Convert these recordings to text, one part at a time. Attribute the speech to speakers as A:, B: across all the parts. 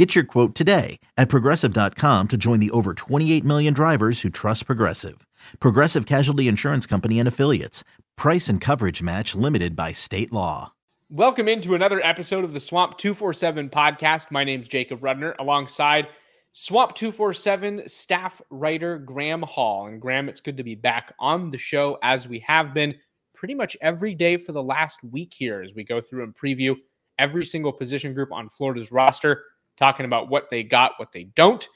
A: Get your quote today at progressive.com to join the over 28 million drivers who trust Progressive. Progressive Casualty Insurance Company and Affiliates. Price and coverage match limited by state law.
B: Welcome into another episode of the Swamp 247 podcast. My name's Jacob Rudner alongside Swamp 247 staff writer Graham Hall. And Graham, it's good to be back on the show as we have been pretty much every day for the last week here as we go through and preview every single position group on Florida's roster, talking about what they got, what they don't.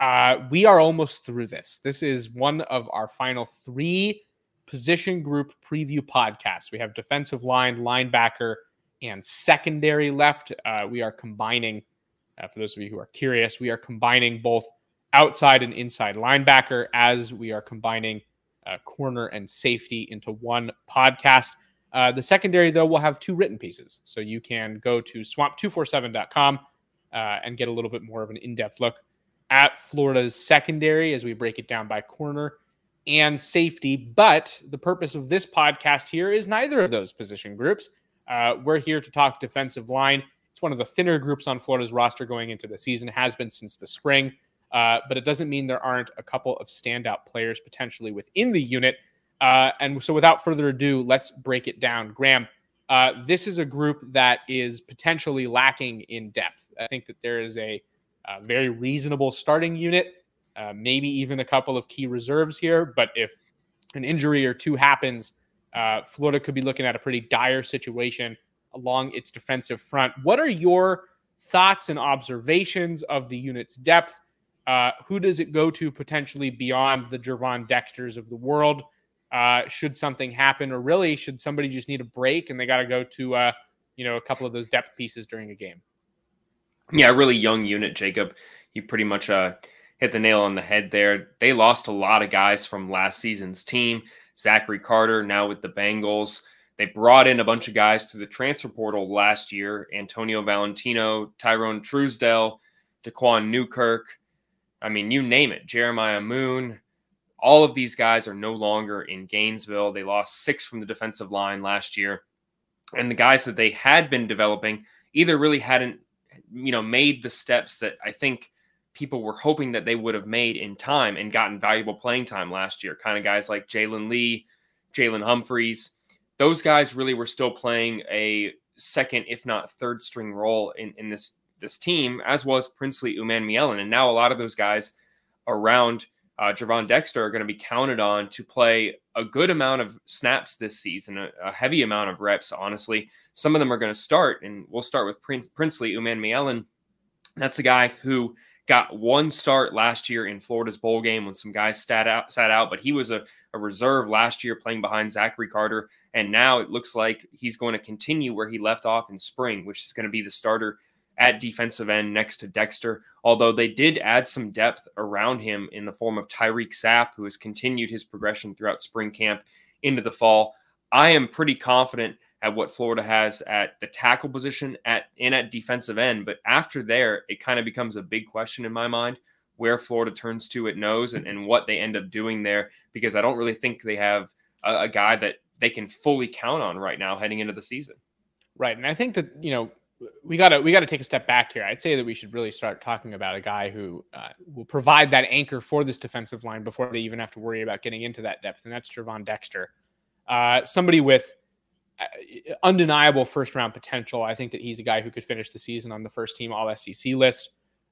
B: Uh, we are almost through this. This is one of our final three position group preview podcasts. We have defensive line, linebacker, and secondary left. Uh, we are combining, uh, for those of you who are curious, we are combining both outside and inside linebacker as we are combining uh, corner and safety into one podcast. Uh, the secondary, though, will have two written pieces. So you can go to swamp247.com uh, and get a little bit more of an in depth look at Florida's secondary as we break it down by corner and safety. But the purpose of this podcast here is neither of those position groups. Uh, we're here to talk defensive line. It's one of the thinner groups on Florida's roster going into the season, has been since the spring. Uh, but it doesn't mean there aren't a couple of standout players potentially within the unit. Uh, and so, without further ado, let's break it down. Graham, uh, this is a group that is potentially lacking in depth. I think that there is a a very reasonable starting unit, uh, maybe even a couple of key reserves here. But if an injury or two happens, uh, Florida could be looking at a pretty dire situation along its defensive front. What are your thoughts and observations of the unit's depth? Uh, who does it go to potentially beyond the Gervon Dexters of the world? Uh, should something happen, or really should somebody just need a break and they got to go to uh, you know a couple of those depth pieces during a game?
C: Yeah, really young unit, Jacob. You pretty much uh, hit the nail on the head there. They lost a lot of guys from last season's team. Zachary Carter now with the Bengals. They brought in a bunch of guys to the transfer portal last year Antonio Valentino, Tyrone Truesdell, Daquan Newkirk. I mean, you name it. Jeremiah Moon. All of these guys are no longer in Gainesville. They lost six from the defensive line last year. And the guys that they had been developing either really hadn't you know, made the steps that I think people were hoping that they would have made in time and gotten valuable playing time last year. Kind of guys like Jalen Lee, Jalen Humphreys. Those guys really were still playing a second, if not third string role in, in this this team, as was Princely Umanmielen. And now a lot of those guys around uh, Gervon Dexter are going to be counted on to play a good amount of snaps this season, a, a heavy amount of reps, honestly. Some of them are going to start, and we'll start with Prince, Princely Umanmielen. That's a guy who got one start last year in Florida's bowl game when some guys sat out, sat out, but he was a, a reserve last year playing behind Zachary Carter. And now it looks like he's going to continue where he left off in spring, which is going to be the starter at defensive end next to Dexter. Although they did add some depth around him in the form of Tyreak Sapp, who has continued his progression throughout spring camp into the fall. I am pretty confident at what Florida has at the tackle position at and at defensive end. But after there, it kind of becomes a big question in my mind where Florida turns to at nose and, and what they end up doing there, because I don't really think they have a, a guy that they can fully count on right now heading into the season.
B: Right. And I think that, you know, we gotta we gotta take a step back here. I'd say that we should really start talking about a guy who uh, will provide that anchor for this defensive line before they even have to worry about getting into that depth, and that's Gervon Dexter, uh, somebody with uh, undeniable first round potential. I think that he's a guy who could finish the season on the first team All SEC list.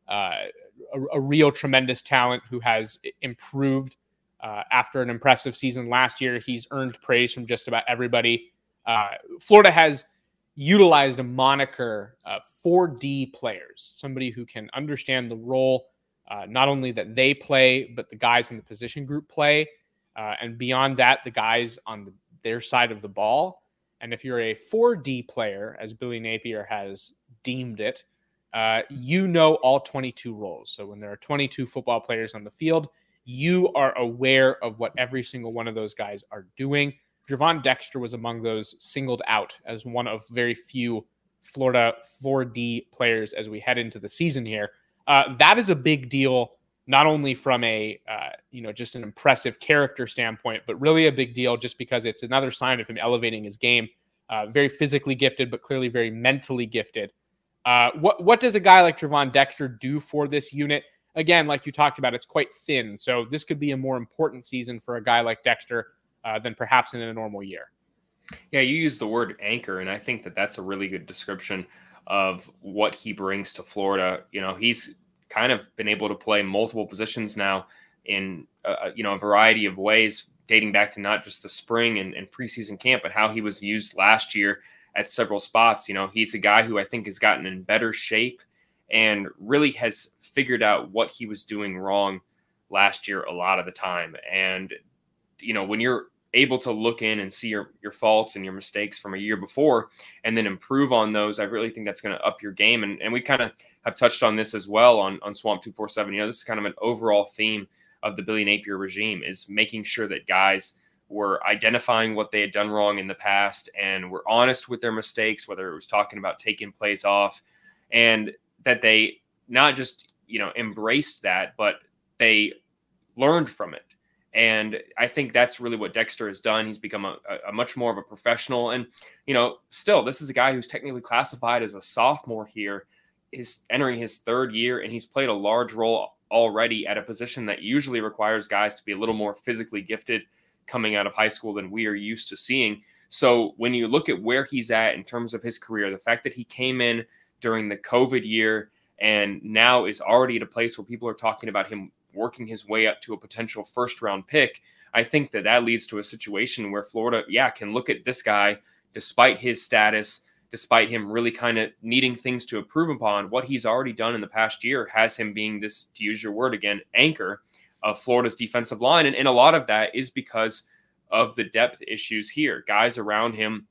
B: Uh, a, a, real tremendous talent who has improved uh, after an impressive season last year. He's earned praise from just about everybody. Uh, Florida has utilized a moniker uh, 4D players, somebody who can understand the role uh, not only that they play, but the guys in the position group play. and beyond that, the guys on the, their side of the ball and if you're a 4D player, as Billy Napier has deemed it, uh, you know all 22 roles. So when there are 22 football players on the field, you are aware of what every single one of those guys are doing. Gervon Dexter was among those singled out as one of very few Florida 4D players as we head into the season here. Uh, that is a big deal, not only from a uh, you know just an impressive character standpoint, but really a big deal just because it's another sign of him elevating his game. Uh, very physically gifted, but clearly very mentally gifted. Uh, what what does a guy like Gervon Dexter do for this unit? Again, like you talked about, it's quite thin, so this could be a more important season for a guy like Dexter uh, than perhaps in a normal year.
C: Yeah, you use the word anchor, and I think that that's a really good description of what he brings to Florida. You know, he's kind of been able to play multiple positions now in uh, you know a variety of ways, dating back to not just the spring and, and preseason camp, but how he was used last year at several spots. You know, he's a guy who I think has gotten in better shape and really has figured out what he was doing wrong last year a lot of the time. And you know, when you're able to look in and see your your faults and your mistakes from a year before and then improve on those, I really think that's going to up your game. And and we kind of have touched on this as well on on Swamp 247. You know, this is kind of an overall theme of the Billy Napier regime is making sure that guys were identifying what they had done wrong in the past and were honest with their mistakes, whether it was talking about taking plays off, and that they not just you know embraced that, but they learned from it and I think that's really what Dexter has done. He's become a, a, much more of a professional. And, you know, still, this is a guy who's technically classified as a sophomore here, is entering his third year, and he's played a large role already at a position that usually requires guys to be a little more physically gifted coming out of high school than we are used to seeing. So when you look at where he's at in terms of his career, the fact that he came in during the COVID year and now is already at a place where people are talking about him working his way up to a potential first round pick, I think that that leads to a situation where Florida, yeah, can look at this guy despite his status, despite him really kind of needing things to improve upon. What he's already done in the past year has him being this, to use your word again, anchor of Florida's defensive line. And, and a lot of that is because of the depth issues here. Guys around him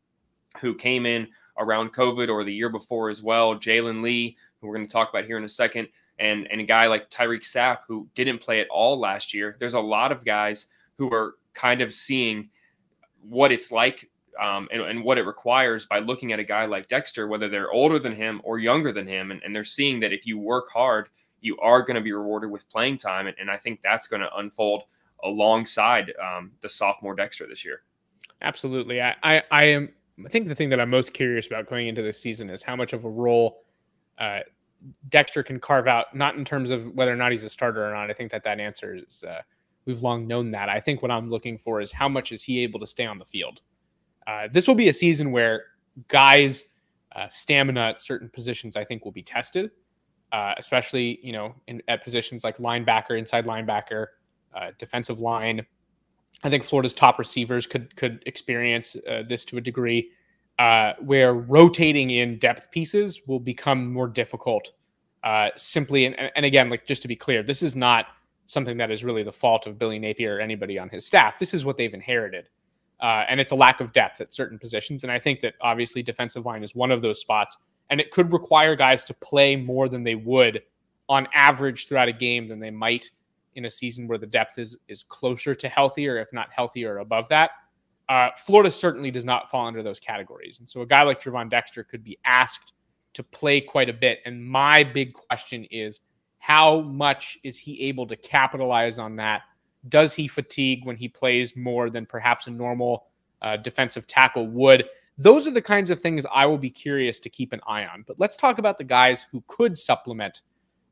C: who came in around COVID or the year before as well. Jalen Lee, who we're going to talk about here in a second, and and a guy like Tyreak Sapp who didn't play at all last year. There's a lot of guys who are kind of seeing what it's like um, and, and, what it requires by looking at a guy like Dexter, whether they're older than him or younger than him, and, and they're seeing that if you work hard, you are going to be rewarded with playing time, and, and I think that's going to unfold alongside um, the sophomore Dexter this year.
B: Absolutely, I, I, I am. I think the thing that I'm most curious about going into this season is how much of a role uh, Dexter can carve out, not in terms of whether or not he's a starter or not. I think that that answer is uh, we've long known that. I think what I'm looking for is how much is he able to stay on the field. Uh, this will be a season where guys' uh, stamina at certain positions, I think, will be tested, uh, especially you know in, at positions like linebacker, inside linebacker, uh, defensive line. I think Florida's top receivers could could experience uh, this to a degree uh, where rotating in depth pieces will become more difficult. Uh, simply, and, and again, like just to be clear, this is not something that is really the fault of Billy Napier or anybody on his staff. This is what they've inherited. Uh, and it's a lack of depth at certain positions. And I think that obviously defensive line is one of those spots. And it could require guys to play more than they would on average throughout a game than they might in a season where the depth is is closer to healthy or if not healthy or above that. Uh, Florida certainly does not fall under those categories. And so a guy like Gervon Dexter could be asked to play quite a bit. And my big question is how much is he able to capitalize on that? Does he fatigue when he plays more than perhaps a normal uh, defensive tackle would? Those are the kinds of things I will be curious to keep an eye on. But let's talk about the guys who could supplement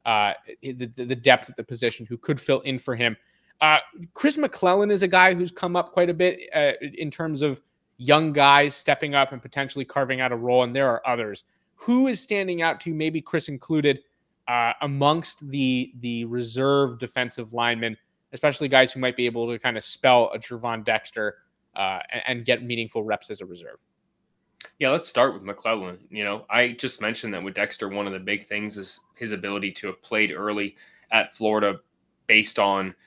B: uh, the, the depth at the position, who could fill in for him. Uh, Chris McClellan is a guy who's come up quite a bit uh, in terms of young guys stepping up and potentially carving out a role, and there are others. Who is standing out to maybe Chris included, uh, amongst the the reserve defensive linemen, especially guys who might be able to kind of spell a Gervon Dexter uh, and, and get meaningful reps as a reserve?
C: Yeah, let's start with McClellan. You know, I just mentioned that with Dexter, one of the big things is his ability to have played early at Florida based on –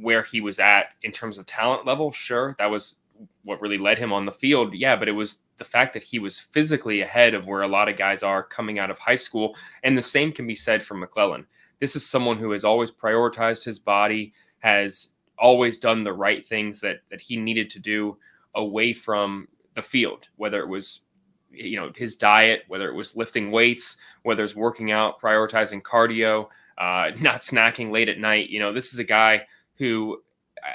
C: where he was at in terms of talent level, sure, that was what really led him on the field. Yeah, but it was the fact that he was physically ahead of where a lot of guys are coming out of high school. And the same can be said for McClellan. This is someone who has always prioritized his body, has always done the right things that, that he needed to do away from the field, whether it was you know his diet, whether it was lifting weights, whether it's working out, prioritizing cardio, uh, not snacking late at night. You know, this is a guy who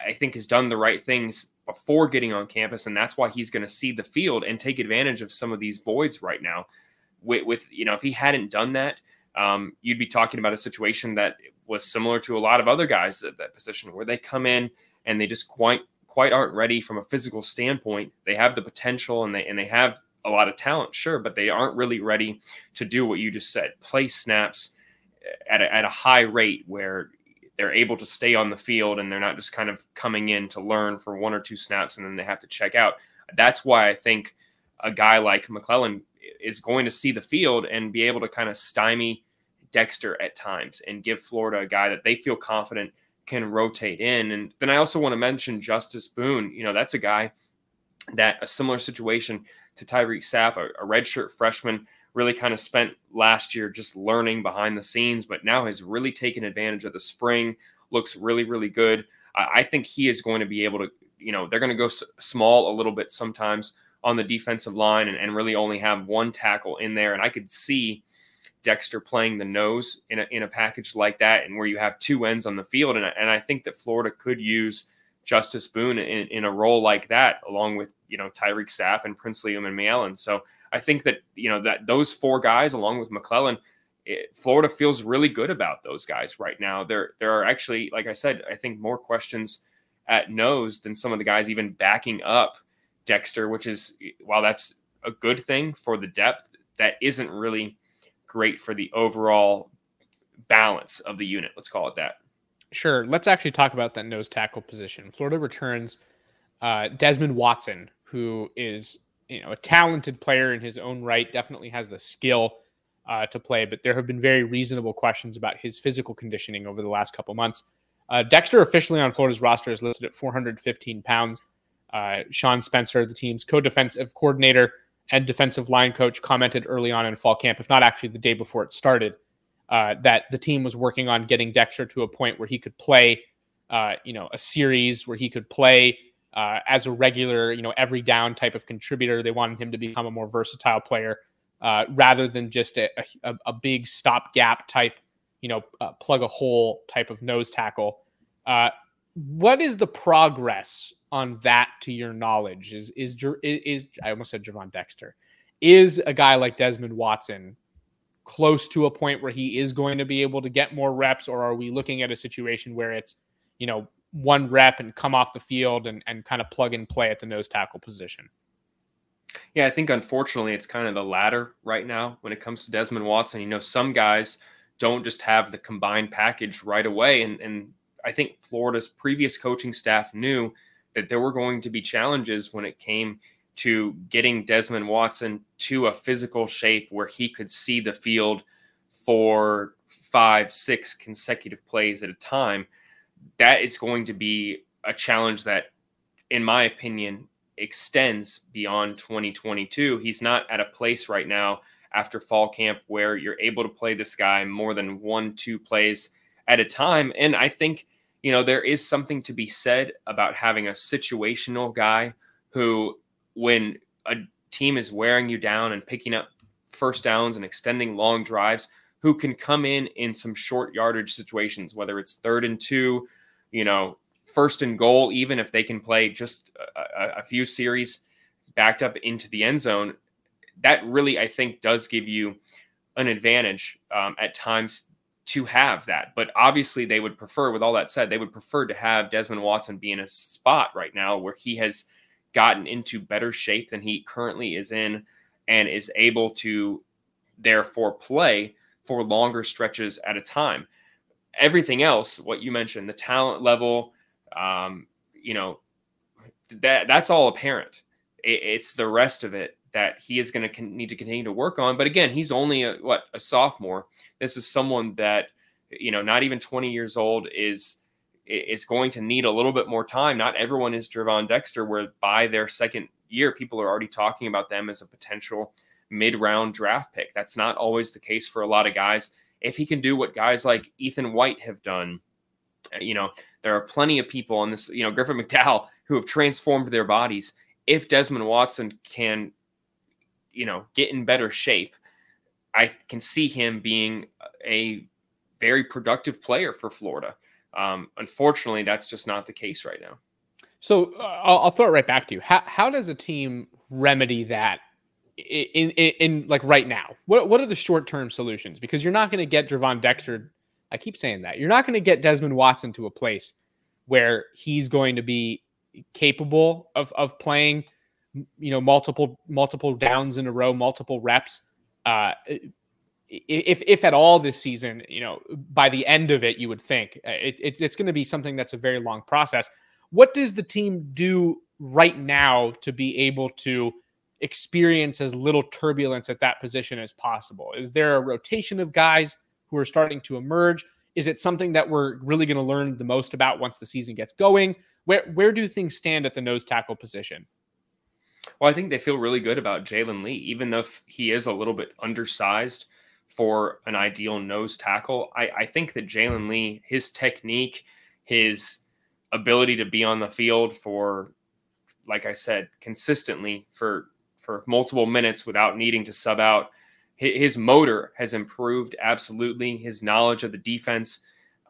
C: I think has done the right things before getting on campus, and that's why he's going to see the field and take advantage of some of these voids right now. With, with you know, if he hadn't done that, um, you'd be talking about a situation that was similar to a lot of other guys at that position, where they come in and they just quite quite aren't ready from a physical standpoint. They have the potential and they and they have a lot of talent, sure, but they aren't really ready to do what you just said, play snaps at a, at a high rate where they're able to stay on the field and they're not just kind of coming in to learn for one or two snaps and then they have to check out. That's why I think a guy like McClellan is going to see the field and be able to kind of stymie Dexter at times and give Florida a guy that they feel confident can rotate in. And then I also want to mention Justus Boone. You know, that's a guy that a similar situation to Tyreak Sapp, a, a redshirt freshman really kind of spent last year just learning behind the scenes, but now has really taken advantage of the spring. Looks really, really good. I, I think he is going to be able to, you know, they're going to go s- small a little bit sometimes on the defensive line and, and really only have one tackle in there. And I could see Dexter playing the nose in a, in a package like that and where you have two ends on the field. And, and I think that Florida could use Justus Boone in, in a role like that, along with, you know, Tyreak Sapp and Princely Umanmielen. So I think that you know that those four guys, along with McClellan, it, Florida feels really good about those guys right now. There, there are actually, like I said, I think more questions at nose than some of the guys even backing up Dexter, which is while that's a good thing for the depth, that isn't really great for the overall balance of the unit. Let's call it that.
B: Sure. Let's actually talk about that nose tackle position. Florida returns uh, Desmond Watson, who is you know a talented player in his own right, definitely has the skill uh, to play, but there have been very reasonable questions about his physical conditioning over the last couple months. Uh, Dexter officially on Florida's roster is listed at 415 pounds. Uh, Sean Spencer, the team's co-defensive coordinator and defensive line coach, commented early on in fall camp, if not actually the day before it started, uh, that the team was working on getting Dexter to a point where he could play, uh, you know, a series where he could play uh, as a regular, you know, every down type of contributor. They wanted him to become a more versatile player uh, rather than just a, a, a big stopgap type, you know, uh, plug a hole type of nose tackle. Uh, what is the progress on that to your knowledge? Is is is I almost said Gervon Dexter? Is a guy like Desmond Watson close to a point where he is going to be able to get more reps, or are we looking at a situation where it's, you know, one rep and come off the field and, and kind of plug and play at the nose tackle position.
C: Yeah, I think unfortunately it's kind of the latter right now when it comes to Desmond Watson. You know, some guys don't just have the combined package right away. And, and I think Florida's previous coaching staff knew that there were going to be challenges when it came to getting Desmond Watson to a physical shape where he could see the field for five, six consecutive plays at a time that is going to be a challenge that, in my opinion, extends beyond 2022. He's not at a place right now after fall camp where you're able to play this guy more than one, two plays at a time. And I think, you know, there is something to be said about having a situational guy who, when a team is wearing you down and picking up first downs and extending long drives, who can come in in some short yardage situations, whether it's third and two, you know, first and goal, even if they can play just a, a few series backed up into the end zone. That really, I think, does give you an advantage um, at times to have that. But obviously, they would prefer, with all that said, they would prefer to have Desmond Watson be in a spot right now where he has gotten into better shape than he currently is in and is able to therefore play for longer stretches at a time. Everything else, what you mentioned, the talent level, um, you know, that that's all apparent. It, it's the rest of it that he is going to con- need to continue to work on. But again, he's only a, what a sophomore. This is someone that you know, not even 20 years old is is going to need a little bit more time. Not everyone is Gervon Dexter, where by their second year, people are already talking about them as a potential mid round draft pick. That's not always the case for a lot of guys. If he can do what guys like Ethan White have done, uh, you know, there are plenty of people on this, you know, Griffin McDowell who have transformed their bodies if Desmond Watson can, you know, get in better shape, I can see him being a very productive player for Florida. Um, unfortunately, that's just not the case right now.
B: So uh, I'll, I'll, throw it right back to you. How, how does a team remedy that in, in, in like right now? What what are the short term solutions? Because you're not going to get Gervon Dexter. I keep saying that you're not going to get Desmond Watson to a place where he's going to be capable of of playing, you know, multiple multiple downs in a row, multiple reps. Uh, if if at all this season, you know, by the end of it, you would think uh, it, it's going to be something that's a very long process. What does the team do right now to be able to experience as little turbulence at that position as possible? Is there a rotation of guys who are starting to emerge? Is it something that we're really going to learn the most about once the season gets going? Where where do things stand at the nose tackle position?
C: Well, I think they feel really good about Jalen Lee, even though he is a little bit undersized for an ideal nose tackle. I, I think that Jalen Lee, his technique, his ability to be on the field for, like I said, consistently for for multiple minutes without needing to sub out. His motor has improved absolutely. His knowledge of the defense.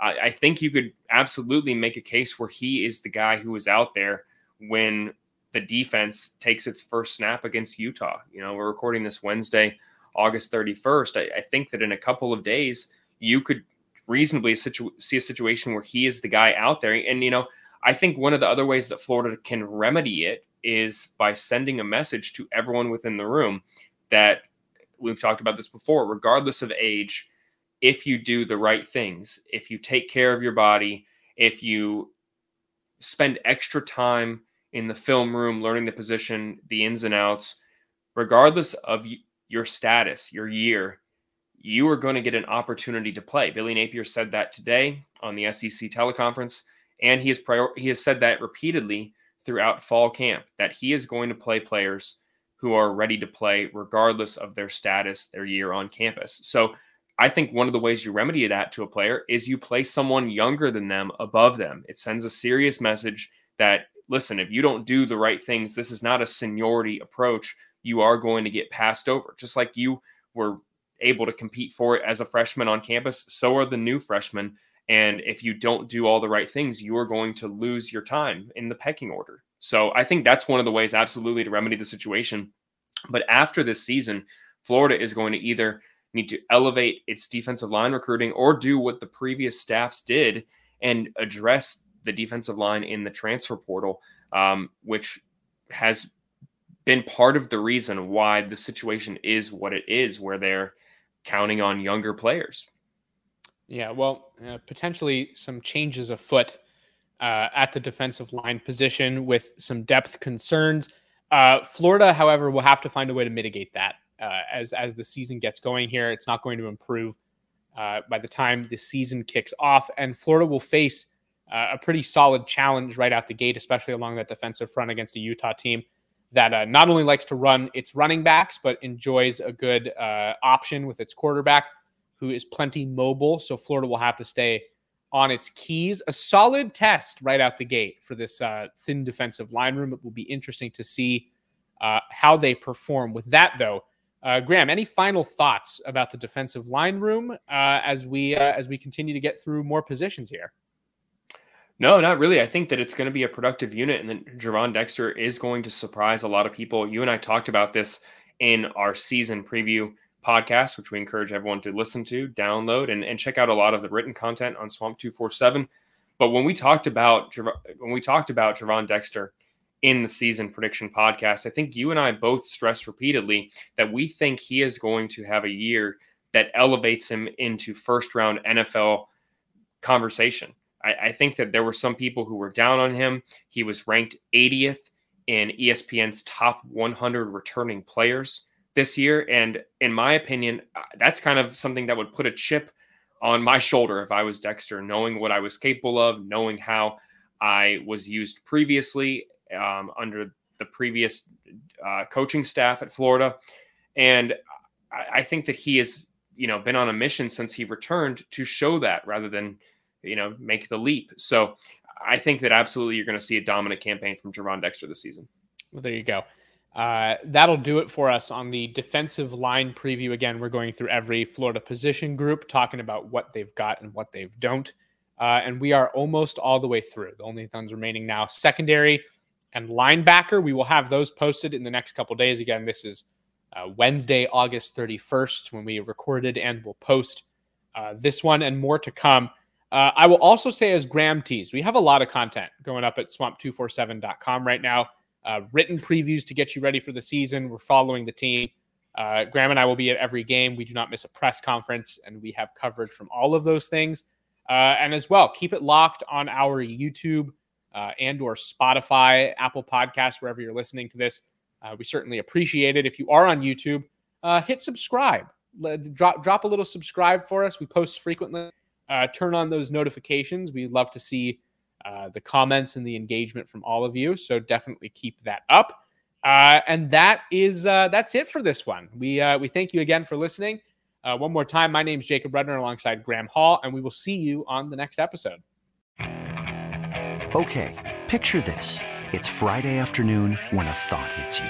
C: I, I think you could absolutely make a case where he is the guy who is out there when the defense takes its first snap against Utah. You know, we're recording this Wednesday, August 31st. I, I think that in a couple of days, you could reasonably situ- see a situation where he is the guy out there. And, you know, I think one of the other ways that Florida can remedy it is by sending a message to everyone within the room that we've talked about this before, regardless of age, if you do the right things, if you take care of your body, if you spend extra time in the film room learning the position, the ins and outs, regardless of your status, your year, you are going to get an opportunity to play. Billy Napier said that today on the SEC teleconference, and he has prior- he has said that repeatedly throughout fall camp that he is going to play players who are ready to play regardless of their status, their year on campus. So I think one of the ways you remedy that to a player is you place someone younger than them above them. It sends a serious message that listen, if you don't do the right things, this is not a seniority approach. You are going to get passed over. Just like you were able to compete for it as a freshman on campus, so are the new freshmen. And if you don't do all the right things, you are going to lose your time in the pecking order. So I think that's one of the ways, absolutely, to remedy the situation. But after this season, Florida is going to either need to elevate its defensive line recruiting or do what the previous staffs did and address the defensive line in the transfer portal, um, which has been part of the reason why the situation is what it is, where they're counting on younger players.
B: Yeah, well, uh, potentially some changes afoot uh, at the defensive line position with some depth concerns. Uh, Florida, however, will have to find a way to mitigate that uh, as as the season gets going. Here, it's not going to improve uh, by the time the season kicks off, and Florida will face uh, a pretty solid challenge right out the gate, especially along that defensive front against a Utah team that not only likes to run its running backs, but enjoys a good option with its quarterback, who is plenty mobile. So Florida will have to stay on its keys. A solid test right out the gate for this uh, thin defensive line room. It will be interesting to see uh, how they perform. With that, though, uh, Graham, any final thoughts about the defensive line room uh, as we as we continue to get through more positions here?
C: No, not really. I think that it's going to be a productive unit, and then Gervon Dexter is going to surprise a lot of people. You and I talked about this in our season preview podcast, which we encourage everyone to listen to, download, and, and check out a lot of the written content on Swamp Two Four Seven. But when we talked about when we talked about Gervon Dexter in the season prediction podcast, I think you and I both stressed repeatedly that we think he is going to have a year that elevates him into first round NFL conversation. I, I think that there were some people who were down on him. He was ranked 80th in ESPN's top 100 returning players this year. And in my opinion, uh, that's kind of something that would put a chip on my shoulder if I was Dexter, knowing what I was capable of, knowing how I was used previously um, under the previous uh, coaching staff at Florida. And I, I think that he has, you know, been on a mission since he returned to show that rather than you know, make the leap. So I think that absolutely you're going to see a dominant campaign from Gervon Dexter this season.
B: Well, there you go. Uh, that'll do it for us on the defensive line preview. Again, we're going through every Florida position group, talking about what they've got and what they've don't. Uh, and we are almost all the way through. The only things remaining now secondary and linebacker. We will have those posted in the next couple days. Again, this is uh, Wednesday, August 31st, when we recorded and will post uh, this one and more to come. Uh, I will also say, as Graham teased, we have a lot of content going up at swamp247.com right now uh, written previews to get you ready for the season. We're following the team. Uh, Graham and I will be at every game. We do not miss a press conference, and we have coverage from all of those things. Uh, and as well, keep it locked on our YouTube uh, and or Spotify, Apple Podcasts, wherever you're listening to this. Uh, we certainly appreciate it. If you are on YouTube, uh, hit subscribe. Drop drop a little subscribe for us. We post frequently. turn on those notifications. We love to see uh, the comments and the engagement from all of you. So definitely keep that up. Uh, and that is uh, that's it for this one. We uh, we thank you again for listening. Uh, one more time, my name is Jacob Rudner alongside Graham Hall, and we will see you on the next episode.
D: Okay, picture this: it's Friday afternoon when a thought hits you.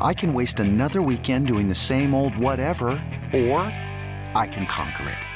D: I can waste another weekend doing the same old whatever, or I can conquer it.